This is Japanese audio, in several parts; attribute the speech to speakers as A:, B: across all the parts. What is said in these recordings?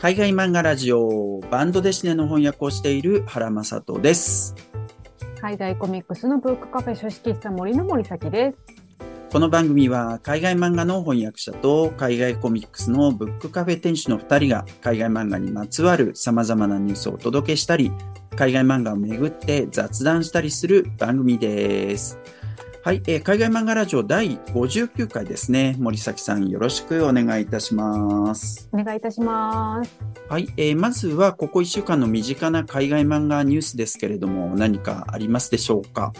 A: 海外漫画ラジオバンドデシネの翻訳をしている原正人です。
B: 海外コミックスのブックカフェ書式室森の森崎です。
A: この番組は海外漫画の翻訳者と海外コミックスのブックカフェ店主の2人が海外漫画にまつわる様々なニュースをお届けしたり、海外漫画をめぐって雑談したりする番組です。はい、えー海外漫画ラジオ第59回ですね。森崎さんよろしくお願いいたします。
B: お願いいたします。
A: はい、えーまずはここ1週間の身近な海外漫画ニュースですけれども何かありますでしょうか？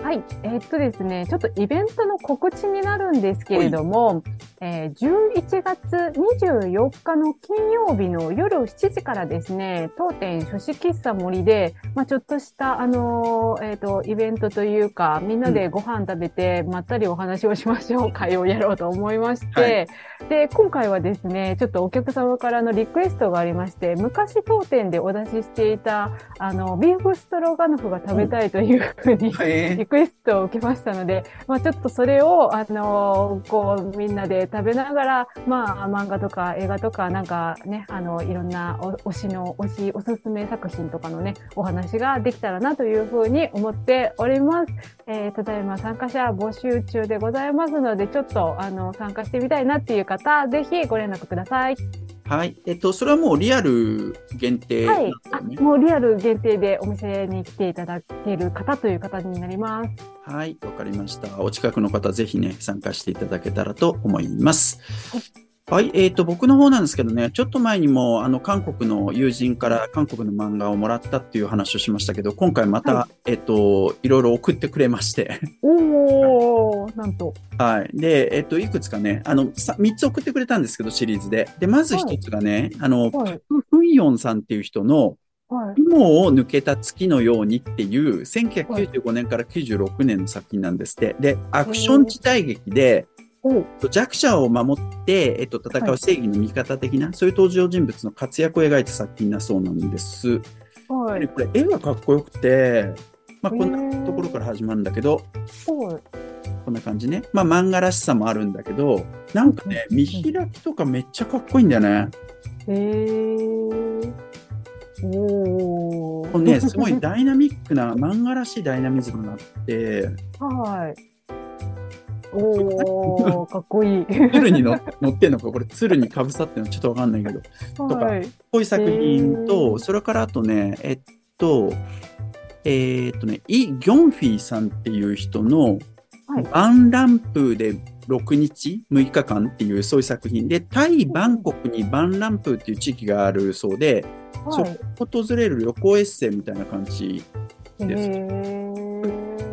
B: はい。えーっとですね、ちょっとイベントの告知になるんですけれども、えー11月24日の金曜日の夜7時からですね、当店書式喫茶森で、まあ、ちょっとした、あのーえーっと、イベントというか、みんなでご飯食べて、まったりお話をしましょう会をやろうと思いまして、
A: はい。
B: で、今回はですね、ちょっとお客様からのリクエストがありまして、昔当店でお出ししていた、あの、ビーフストロガノフが食べたいというふうに、
A: え
B: リクエストを受けましたので、まあちょっとそれを、あのこう、みんなで食べながら、まあ漫画とか映画とか、なんかね、あの、いろんな推しの、推し、おすすめ作品とかのね、お話ができたらなというふうに思っております。えー、ただいま参加者募集中でございますので、ちょっと、あの、参加してみたいなっていう方、ぜひご連絡ください。
A: はい。えっと、それはもうリアル限定なん
B: はい。もうリアル限定でお店に来ていただける方という方になります。
A: はい。わかりました。お近くの方、ぜひね、参加していただけたらと思います。はい。えっ、と、僕の方なんですけどね、ちょっと前にも、あの、韓国の友人から韓国の漫画をもらったっていう話をしましたけど、今回また、
B: は
A: えっ、と、いろいろ送ってくれまして。
B: おー、なんと。
A: はい。で、えっ、と、いくつかね、あの、さ3つ送ってくれたんですけど、シリーズで。で、まず1つがね、あの、パ
B: はい。
A: ク・フンヨンさんっていう人の、
B: はい。
A: 雲を抜けた月のようにっていう、1995年から96年の作品なんですって。で、アクション地帯劇で、
B: お
A: 弱者を守って、えっと、戦う正義の味方的な、そういう登場人物の活躍を描いた作品だそうなんです。
B: はい。
A: でこれ、絵がかっこよくて、まあ、こんなところから始まるんだけど、
B: はい。
A: こんな感じね。まあ、漫画らしさもあるんだけど、なんかね、見開きとかめっちゃかっこいいんだよね。
B: へー。お
A: ね、すごいダイナミックな、漫画らしいダイナミズムがあって、
B: はい。おー、かっこいい。
A: 鶴にの乗ってんのか、これ鶴にかぶさってんの？ちょっとわかんないけど、か
B: はい。
A: こういう作品
B: へ
A: と、
B: ー
A: それからあとね、えっと、えーっとね、イ・ギョンフィーさんっていう人の、
B: はい
A: バンランプーで6日、6日間っていうそういう作品で、タイ・バンコクにバンランプーっていう地域があるそうで、そ
B: はい。
A: こを訪れる旅行エッセイみたいな感じ。
B: へ
A: です
B: ー。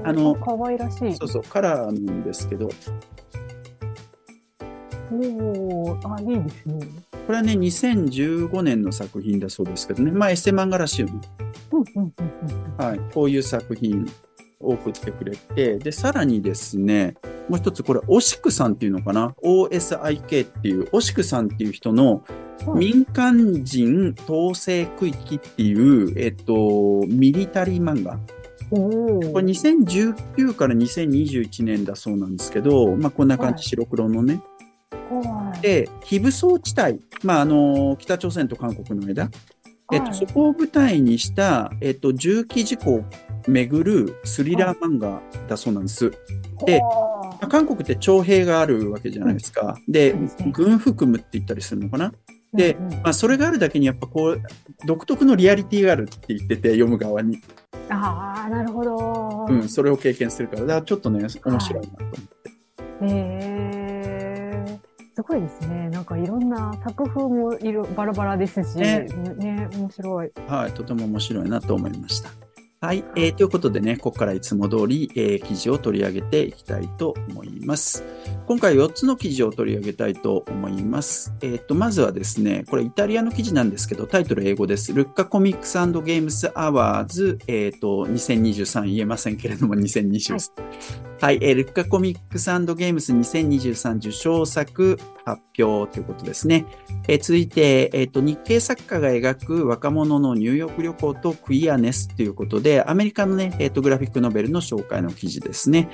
A: あの
B: かわいらしい。
A: そうそう、カラーなんですけど、
B: おー、あ、いいですね。
A: これはね、2015年の作品だそうですけどね、まあエッセイ漫画らしいよね。はい、こういう作品を送ってくれて、で、さらにですね、もう一つ、これ、オシクさんっていうのかな ?OSIK っていう、オシクさんっていう人の
B: はい
A: 民間人統制区域っていう、えっと、ミリタリー漫画。これ2019から2021年だそうなんですけど、まあこんな感
B: はい
A: じ、白黒のね。
B: はい。
A: で、非武装地帯、まああの、北朝鮮と韓国の間、えっと、
B: はい
A: そこを舞台にした、えっと、銃器事故をめぐるスリラー漫画だそうなんです。で韓国って徴兵があるわけじゃないですか。
B: うですね、
A: 軍服務って言ったりするのかな。
B: ー
A: で
B: うんうん
A: まあ、それがあるだけに、やっぱこう、独特のリアリティがあるって言ってて、読む側に。
B: ああ、なるほど。
A: うん、それを経験するから、だからちょっとね、面白いなと思って。
B: へえ。すごいですね。なんかいろんな作風もいろバラバラですし、
A: ね
B: ね面白い。
A: はい、とても面白いなと思いました。はい、えーということでね、ここからいつも通り、えー記事を取り上げていきたいと思います。今回4つの記事を取り上げたいと思います。えっ、と、まずはですね、これイタリアの記事なんですけど、タイトル英語です。ルッカコミックスゲームスアワーズ、えっ、と、2023言えませんけれども、2023。はい、えールッカコミックスゲームス2023受賞作発表ということですね。えー続いて、えっ、と、日系作家が描く若者のニューヨーク旅行とクイアネスということで、アメリカのね、えっ、と、グラフィックノベルの紹介の記事ですね。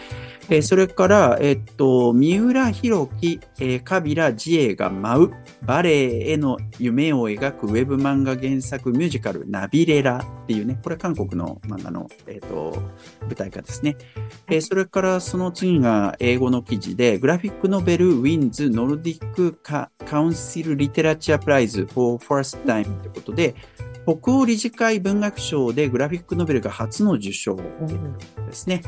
A: えーそれから、えっ、と、三浦弘樹、えー、カビラ自衛が舞う、バレエへの夢を描くウェブ漫画原作ミュージカル、ナビレラっていうね、これ韓国の漫画の、えっ、と、舞台化ですね。えーそれからその次が英語の記事で、グラフィックノベル Wins Nordic Council Literature Prize for First Time ということで、北欧理事会文学賞でグラフィックノベルが初の受賞ですね。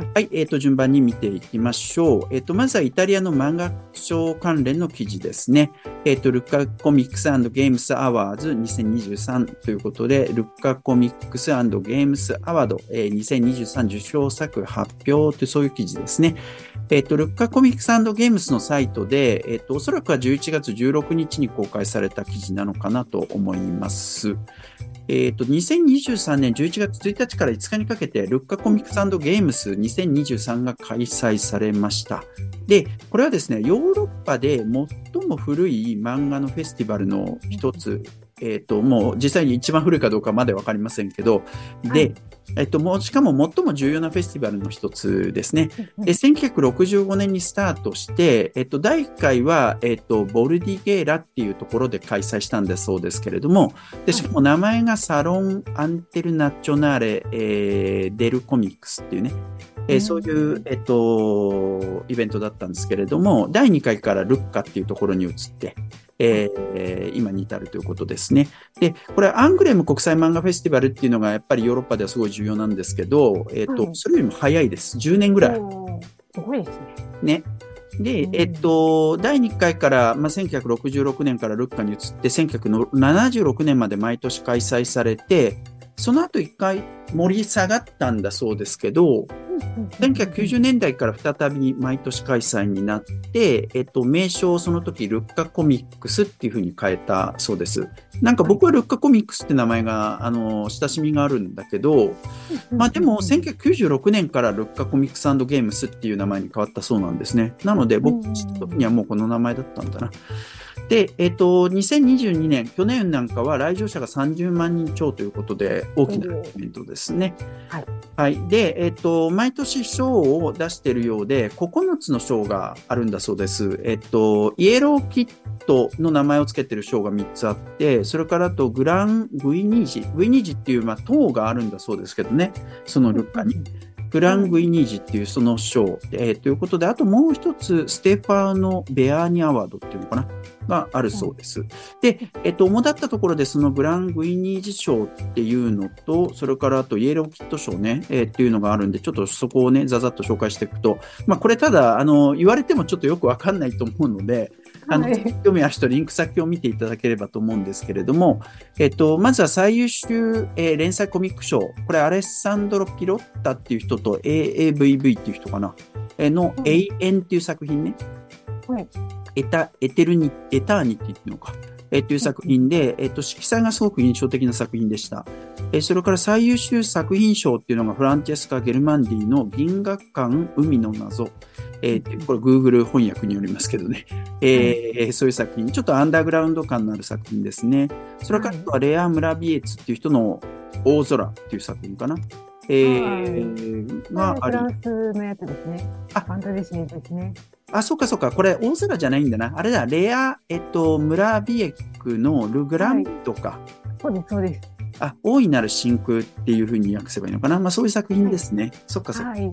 B: はい
A: はい、えっ、と、順番に見ていきましょう。えっ、と、まずはイタリアの漫画賞関連の記事ですね。えっ、と、ルッカコミックスゲームスアワーズ2023ということで、ルッカコミックスゲームスアワード、えー2023受賞作発表というそういう記事ですね。えっ、と、ルッカコミックスゲームスのサイトで、えっ、と、おそらくは11月16日に公開された記事なのかなと思います。えっ、と、2023年11月1日から5日にかけて、ルッカコミックスゲームス2023が開催されました。で、これはですね、ヨーロッパで最も古い漫画のフェスティバルの一つ、えっ、と、もう実際に一番古いかどうかまでわかりませんけど、で、
B: はい。
A: えっと、もう、しかも最も重要なフェスティバルの一つですね。で、1965年にスタートして、えっと、第1回は、えっと、ボルディゲーラっていうところで開催したんだそうですけれども、で、しかも名前がサロン・アンテルナチョナーレ、えーデル・コミックスっていうね、えー
B: うん
A: そういう、えっと、イベントだったんですけれども、第2回からルッカっていうところに移って、えー今に至るということですね。で、これ、アングレム国際漫画フェスティバルっていうのがやっぱりヨーロッパではすごい重要なんですけど、えっと、
B: はい
A: それよりも早いです。10年ぐらい。
B: すごいですね。
A: ね。で
B: う、ん
A: えっと、第2回から、まあ、1966年からルッカに移って、1976年まで毎年開催されて、その後一回盛り下がったんだそうですけど、1990年代から再び毎年開催になって、えっと、名称をその時、ルッカコミックスっていうふうに変えたそうです。なんか僕はルッカコミックスって名前が、あの、親しみがあるんだけど、まあでも、1996年からルッカコミックスゲームスっていう名前に変わったそうなんですね。なので、僕
B: うん
A: 知った時にはもうこの名前だったんだな。で、えっと、2022年、去年なんかは来場者が30万人超ということで、大きなイベントですね。
B: はい。
A: はい。で、えっと、毎年賞を出しているようで、9つの賞があるんだそうです。えっと、イエローキットの名前を付けてる賞が3つあって、それからあとグラングイニージ。グイニージっていう、まあ、塔があるんだそうですけどね。そのルッカに。グラングイニージっていうその賞、えーということで、あともう一つ、ステファーノ・ベアーニアワードっていうのかながあるそうです。で、えっと、主だったところで、そのグラングイニージ賞っていうのと、それからあとイエローキット賞ね、えーっていうのがあるんで、ちょっとそこをね、ざざっと紹介していくと、まあ、これただ、あの、言われてもちょっとよくわかんないと思うので、あの、
B: はい
A: 興味ある人、リンク先を見ていただければと思うんですけれども、えっと、まずは最優秀、えー連載コミック賞。これ、アレッサンドロ・ピロッタっていう人と AAVV っていう人かな。えーの
B: うん
A: 永遠っていう作品ね。
B: はい。
A: エタ、エテルニ、エターニティっていうのか。えー、という作品で、えっ、と、色彩がすごく印象的な作品でした。えーそれから最優秀作品賞っていうのがフランチェスカ・ゲルマンディの銀河館海の謎。えーこれ Google 翻訳によりますけどね。えーそういう作品。ちょっとアンダーグラウンド感のある作品ですね。それからレア・ムラビエツっていう人の大空っていう作品かな。えーがあり
B: フランスのやつですね。
A: あ
B: ファンタジーシリーズですね。
A: あ、そうかそうか。これ、大空じゃないんだな。あれだ、レア、えっと、ムラビエクのルグランとか、
B: そうです、そうです。
A: あ、大いなる真空っていうふうに訳せばいいのかな。まあ、そういう作品ですね。そっかそっか。
B: はい。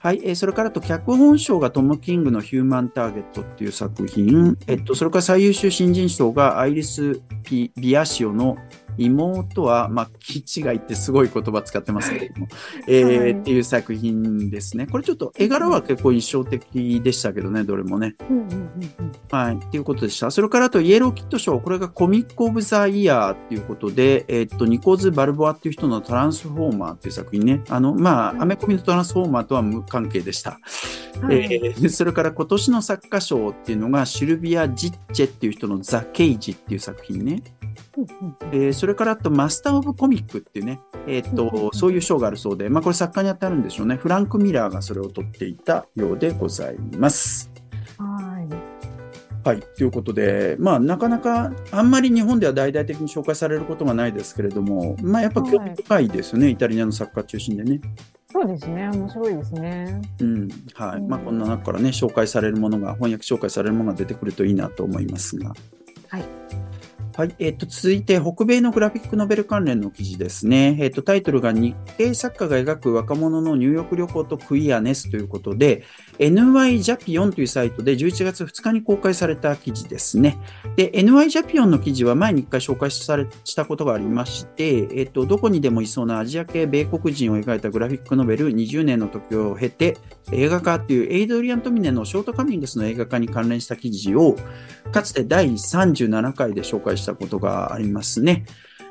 A: はい。えーそれからあと、脚本賞がトム・キングのヒューマン・ターゲットっていう作品。えっと、それから最優秀新人賞がアイリス・ピビアシオの妹は、まあ、気違いってすごい言葉使ってますけれども、えー
B: はい
A: っていう作品ですね。これちょっと絵柄は結構印象的でしたけどね、どれもね。
B: うんうんうんうん。
A: はい。っていうことでした。それからあと、イエローキット賞。これがコミックオブザイヤーっていうことで、えっと、ニコーズ・バルボアっていう人のトランスフォーマーっていう作品ね。あの、まあ、アメコミのトランスフォーマーとは無関係でした。
B: はい
A: えーそれから今年の作家賞っていうのが、シルビア・ジッチェっていう人のザ・ケイジっていう作品ね。
B: うんうん
A: えーそれからあと、マスター・オブ・コミックっていうね、えっ
B: うんうんうん
A: と、そういう賞があるそうで、まあ、これ作家に当たるんでしょうね。フランク・ミラーがそれを取っていたようでございます。
B: はい。
A: はい。ということで、まあ、なかなか、あんまり日本では大々的に紹介されることがないですけれども、まあ、やっぱ興味深いですよね、はい、イタリアの作家中心でね。
B: そうですね。面白いですね。
A: うん。はい。まあ、こんな中からね、紹介されるものが、翻訳紹介されるものが出てくるといいなと思いますが。
B: はい。
A: はい。えっ、ー、と、続いて、北米のグラフィックノベル関連の記事ですね。えっ、ー、と、タイトルが日系作家が描く若者の入浴旅行とクイアネスということで、NY ジャピオンというサイトで11月2日に公開された記事ですね。で、NY ジャピオンの記事は前に1回紹介されしたことがありまして、えっ、と、どこにでもいそうなアジア系米国人を描いたグラフィックノベル20年の時を経て、映画化っていうエイドリアン・トミネのショートカミングスの映画化に関連した記事を、かつて第37回で紹介したことがありますね。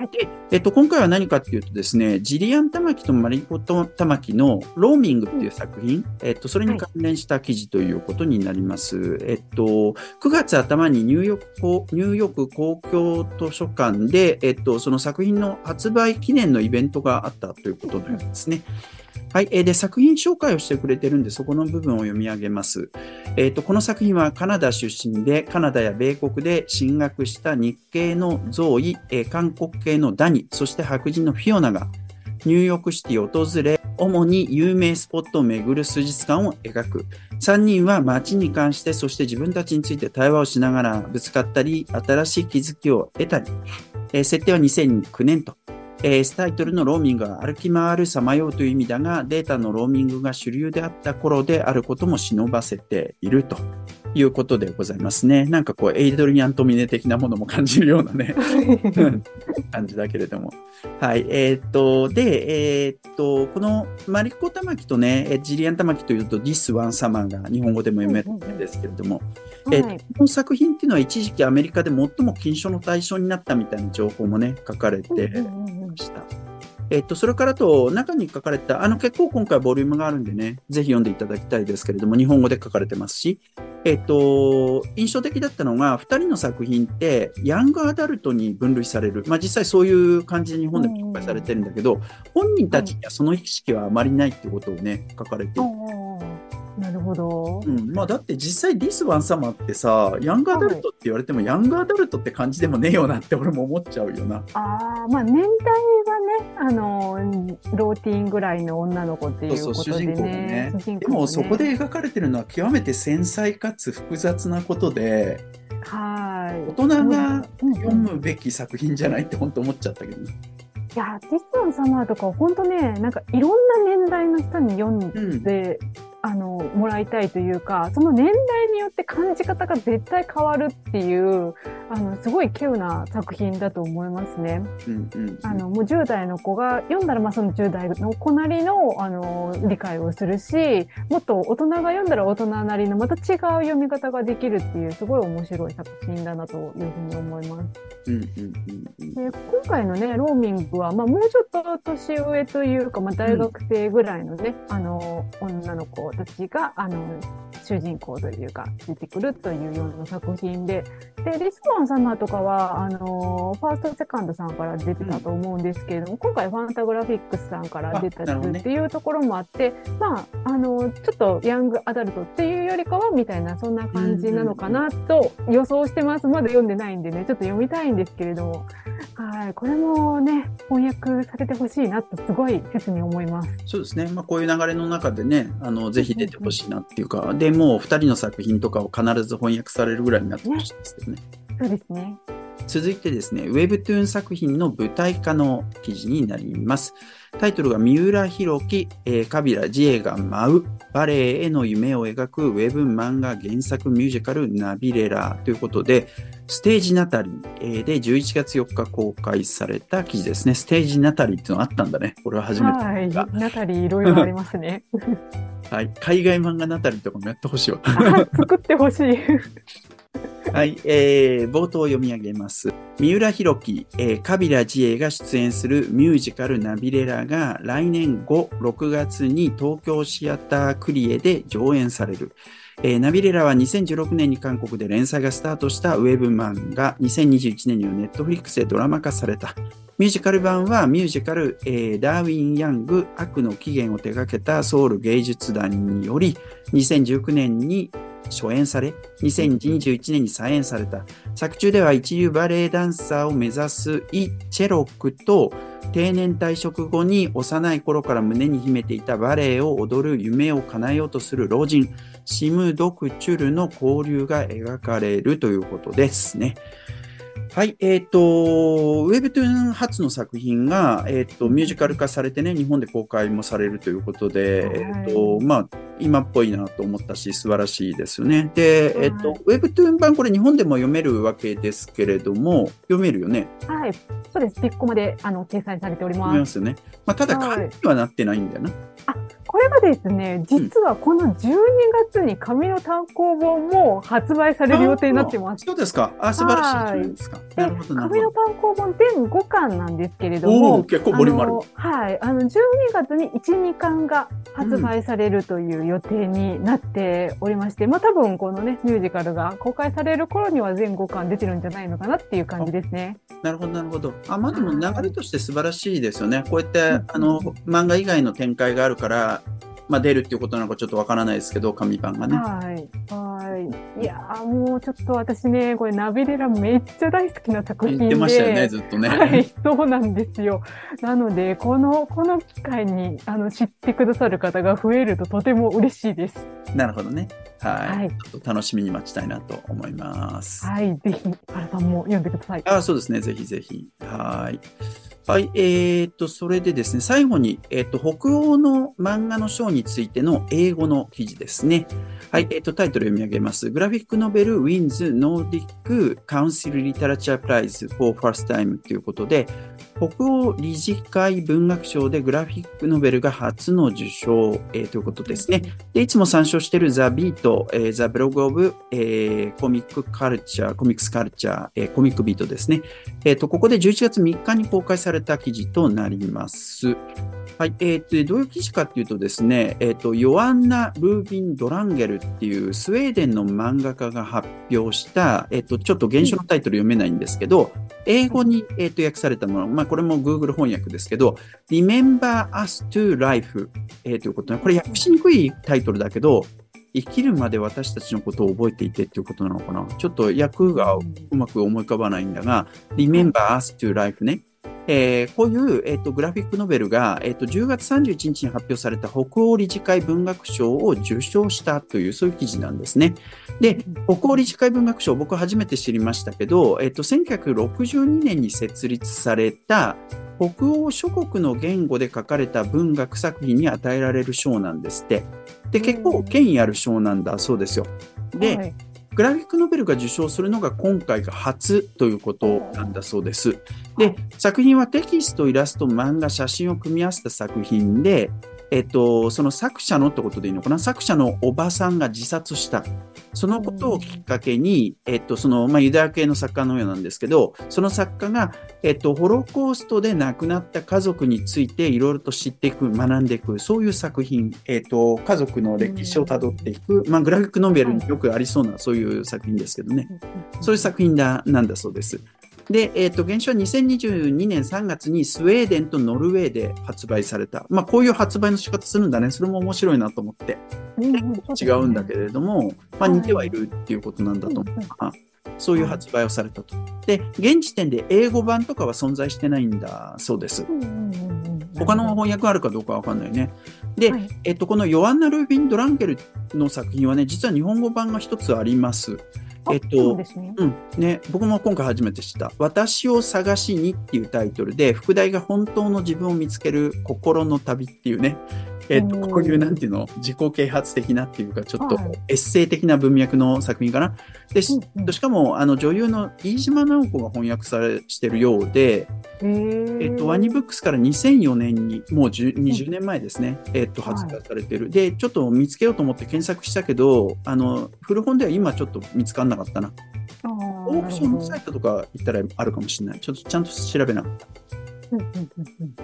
A: で、えっと、今回は何かっていうとですね、ジリアン・タマキとマリコト・タマキのローミングっていう作品、えっと、それに関連した記事ということになります。えっと、9月頭にニューヨーク、ニューヨーク公共図書館で、えっと、その作品の発売記念のイベントがあったということのようですね。はい。で、作品紹介をしてくれてるんで、そこの部分を読み上げます。え、ー、と、この作品はカナダ出身で、カナダや米国で進学した日系のゾーイ、えー、韓国系のダニ、そして白人のフィオナが、ニューヨークシティを訪れ、主に有名スポットを巡る数日間を描く。3人は街に関して、そして自分たちについて対話をしながらぶつかったり、新しい気づきを得たり、えー、設定は2009年と。えー、タイトルのローミングは歩き回るさまようという意味だが、データのローミングが主流であった頃であることも忍ばせていると。いうことでございますね。なんかこう、エイドリアン・トミネ的なものも感じるようなね、感じだけれども。はい。えー、っと、で、えー、っと、このマリコ・タマキとね、ジリアン・タマキというと、ディス・ワン・サマーが日本語でも読めるんですけれども、えー、この作品っていうのは一時期アメリカで最も禁書の対象になったみたいな情報もね、書かれて、ました。えっと、それからと、中に書かれた、あの結構今回ボリュームがあるんでね、ぜひ読んでいただきたいですけれども、日本語で書かれてますし、えっと、印象的だったのが、2人の作品って、ヤングアダルトに分類される。まあ実際そういう感じで日本でも公開されてるんだけど、本人たちにはその意識はあまりないってことをね、書かれて
B: なるほど。
A: うん。まあ、だって実際、ディス・ワン様ってさ、ヤングアダルトって言われても、はい、ヤングアダルトって感じでもねえよなって俺も思っちゃうよな。
B: ああ、まあ、年代あの、ローティンぐらいの女の子っていうことで、ね、そうそう主人公がね。
A: ねでも、そこで描かれてるのは極めて繊細かつ複雑なことで、
B: はい。
A: 大人が読むべき作品じゃないって本当思っちゃったけどね。
B: いや、ディスワンサマーとか、本当ね、なんかいろんな年代の人に読んで、うんあの、もらいたいというか、その年代によって感じ方が絶対変わるっていう、あの、すごい稀有な作品だと思いますね。
A: うんうん、
B: あの、もう10代の子が読んだら、まあその10代の子なりの、あの、理解をするし、もっと大人が読んだら大人なりのまた違う読み方ができるっていう、すごい面白い作品だなというふうに思います。
A: うんうんうん、で
B: 今回のね、ローミングは、まあもうちょっと年上というか、まあ大学生ぐらいのね、うん、あの、女の子たちが、あの、主人公というか、出てくるというような作品で、で、リスボン様とかは、あの、ファースト、セカンドさんから出てたと思うんですけれども、うん、今回ファンタグラフィックスさんから出たっていうところもあって、ね、まあ、あの、ちょっとヤングアダルトっていうよりかは、みたいな、そんな感じなのかなと予想してます。まだ読んでないんでね、ちょっと読みたいんですけれども、はい、これもね、翻訳されてほしいなと、すごい切に思います。
A: そうですね。まあ、こういう流れの中でね、あの、ぜひ出てほしいなっていうか、でもう2人の作品とかを必ず翻訳されるぐらいになってほしいですけどね。
B: そうですね。
A: 続いてですね、Webtoon 作品の舞台化の記事になります。タイトルが三浦弘樹、えー、カビラ自衛が舞うバレエへの夢を描くウェブ漫画原作ミュージカルナビレラということで、ステージナタリーで11月4日公開された記事ですね。ステージナタリーっていうのあったんだね。これは初めて。
B: はい。ナタリーいろいろありますね。
A: はい。海外漫画ナタリーとかもやってほしいわ。
B: 作ってほしい。
A: はい、えー、冒頭を読み上げます。三浦弘樹、えー、カビラ自衛が出演するミュージカルナビレラが来年5、6月に東京シアタークリエで上演される。えー、ナビレラは2016年に韓国で連載がスタートしたウェブ漫画、2021年にはネットフリックスでドラマ化された。ミュージカル版はミュージカル、えー、ダーウィン・ヤング悪の起源を手掛けたソウル芸術団により、2019年に初演され、2021年に再演された。作中では一流バレエダンサーを目指すイ・チェロクと、定年退職後に幼い頃から胸に秘めていたバレエを踊る夢を叶えようとする老人、シム・ドクチュルの交流が描かれるということですね。はい、えっ、ー、と、ウェブトゥーン初の作品が、えっ、ー、と、ミュージカル化されてね、日本で公開もされるということで、はい、えっ、ー、と、まあ、今っぽいなと思ったし、素晴らしいですよね。で、はい、えっ、と、ウェブトゥーン版、これ日本でも読めるわけですけれども、読めるよね。
B: はい、そうです。ピッコまで、あの、掲載されております。ます
A: よね。まあ、ただ、紙にはなってないんだよな。
B: あ、これがですね、実はこの12月に紙の単行本も発売される予定になってます。
A: そうですか。あ、素晴らしいですか。
B: なるほど紙の単行本全5巻なんですけれども、
A: 結構ボリュームある。
B: はい。あの、12月に1、2巻が発売されるという予定になっておりまして、うん、まあ多分このね、ミュージカルが公開される頃には全5巻出てるんじゃないのかなっていう感じですね。
A: なるほど、なるほど。あ、まあでも流れとして素晴らしいですよね。こうやって、あの、漫画以外の展開があるから、まあ、出るっていうことなのかちょっとわからないですけど、紙版がね。
B: はい。はい。いやもうちょっと私ね、これナビレラめっちゃ大好きな作品で。
A: 言ってましたよね、ずっとね。
B: はい、そうなんですよ。なので、この、この機会に、あの、知ってくださる方が増えるととても嬉しいです。
A: なるほどね。はい。はい、ちょっと楽しみに待ちたいなと思います。
B: はい。ぜひ、原さんも読んでください。
A: あそうですね。ぜひぜひ。はい。はい。えっ、と、それでですね、最後に、えっ、と、北欧の漫画の賞についての英語の記事ですね。はい。えっ、と、タイトル読み上げます。グラフィックノベル Wins Nordic Council Literature Prize for First Time ということで、北欧理事会文学賞でグラフィックノベルが初の受賞、えー、ということですね。で、いつも参照しているザ・ビート、えー、ザ・ブログ・オブ、えー、コミック・カルチャー、コミックス・カルチャー、えー、コミック・ビートですね。えっ、ー、と、ここで11月3日に公開された記事となります。はい。えっ、ー、と、どういう記事かっていうとですね、えっ、ー、と、ヨアンナ・ルービン・ドランゲルっていうスウェーデンの漫画家が発表した、えっ、と、ちょっと原書のタイトル読めないんですけど、英語に、えー、と訳されたもの、まあ、これも Google 翻訳ですけど、Remember Us to Life、えー、ということで、これ訳しにくいタイトルだけど、生きるまで私たちのことを覚えていてっていうことなのかな。ちょっと訳がうまく思い浮かばないんだが、Remember Us to Life ね。えー、こういう、えーと、グラフィックノベルが、えーと、10月31日に発表された北欧理事会文学賞を受賞したという、そういう記事なんですね。で、北欧理事会文学賞、僕初めて知りましたけど、えーと、1962年に設立された北欧諸国の言語で書かれた文学作品に与えられる賞なんですって。で、結構権威ある賞なんだそうですよ。で、はいグラフィックノベルが受賞するのが今回が初ということなんだそうです。で、作品はテキスト、イラスト、漫画、写真を組み合わせた作品で、えっと、その作者のってことでいいのかな？作者のおばさんが自殺した。そのことをきっかけに、えっと、その、まあ、ユダヤ系の作家のようなんですけど、その作家が、えっと、ホロコーストで亡くなった家族についていろいろと知っていく、学んでいく、そういう作品、えっと、家族の歴史をたどっていく、まあ、グラフィックノベルによくありそうな、そういう作品ですけどね。そういう作品だ、なんだそうです。で、えっ、ー、と、原書は2022年3月にスウェーデンとノルウェーで発売された。まあ、こういう発売の仕方するんだね。それも面白いなと思って。違うんだけれども、まあ、似てはいるっていうことなんだと思うな。そういう発売をされたと。で、現時点で英語版とかは存在してないんだそうです。他の翻訳あるかどうかわかんないね。で、はい、えっと、このヨアンナ・ルービン・ドランゲルの作品はね、実は日本語版が一つあります。
B: えっと、ね、
A: うん、ね、僕も今回初めて知った、私を探しにっていうタイトルで、副題が本当の自分を見つける心の旅っていうね、えっと、こういうなんていうの、自己啓発的なっていうか、ちょっとエッセイ的な文脈の作品かな。で、しかも、あの、女優の飯島直子が翻訳されしてるようで、えっと、ワニブックスから2004年に、もう20年前ですね、えっと、発売されてる。で、ちょっと見つけようと思って検索したけど、あの、古本では今ちょっと見つからなかったな。オークションサイトとか行ったらあるかもしれない。ちょっとちゃんと調べなかった。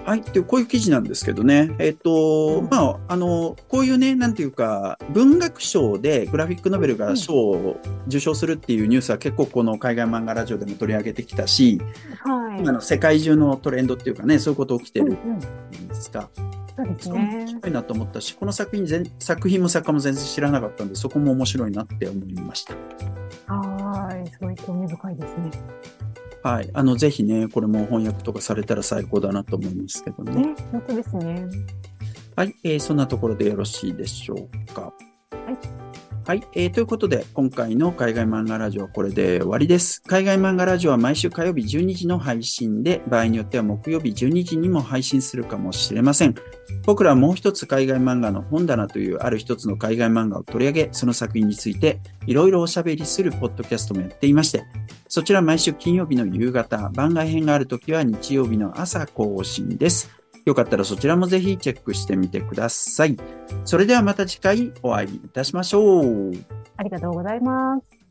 A: はい。で、こういう記事なんですけどね。えっ、と、まあ、あの、こういうね、なんていうか、文学賞でグラフィックノベルが賞を受賞するっていうニュースは結構この海外漫画ラジオでも取り上げてきたし、はい、今の世界中のトレンドっていうかね、そういうこと起きてるんですか。
B: そそうです
A: そこも面
B: ね。
A: 白いなと思ったし、この作品全作品も作家も全然知らなかったんで、そこも面白いなって思いました。
B: はい。すごい興味深いですね。
A: はい。あの、ぜひね、これも翻訳とかされたら最高だなと思いますけどね。
B: ね、本当ですね。
A: はい。えーそんなところでよろしいでしょうか。
B: はい。
A: はい、えーということで、今回の海外漫画ラジオはこれで終わりです。海外漫画ラジオは毎週火曜日12時の配信で、場合によっては木曜日12時にも配信するかもしれません。僕らはもう一つ海外漫画の本棚というある一つの海外漫画を取り上げ、その作品についていろいろおしゃべりするポッドキャストもやっていまして、そちら毎週金曜日の夕方、番外編があるときは日曜日の朝更新です。よかったらそちらもぜひチェックしてみてください。それではまた次回お会いいたしましょう。
B: ありがとうございます。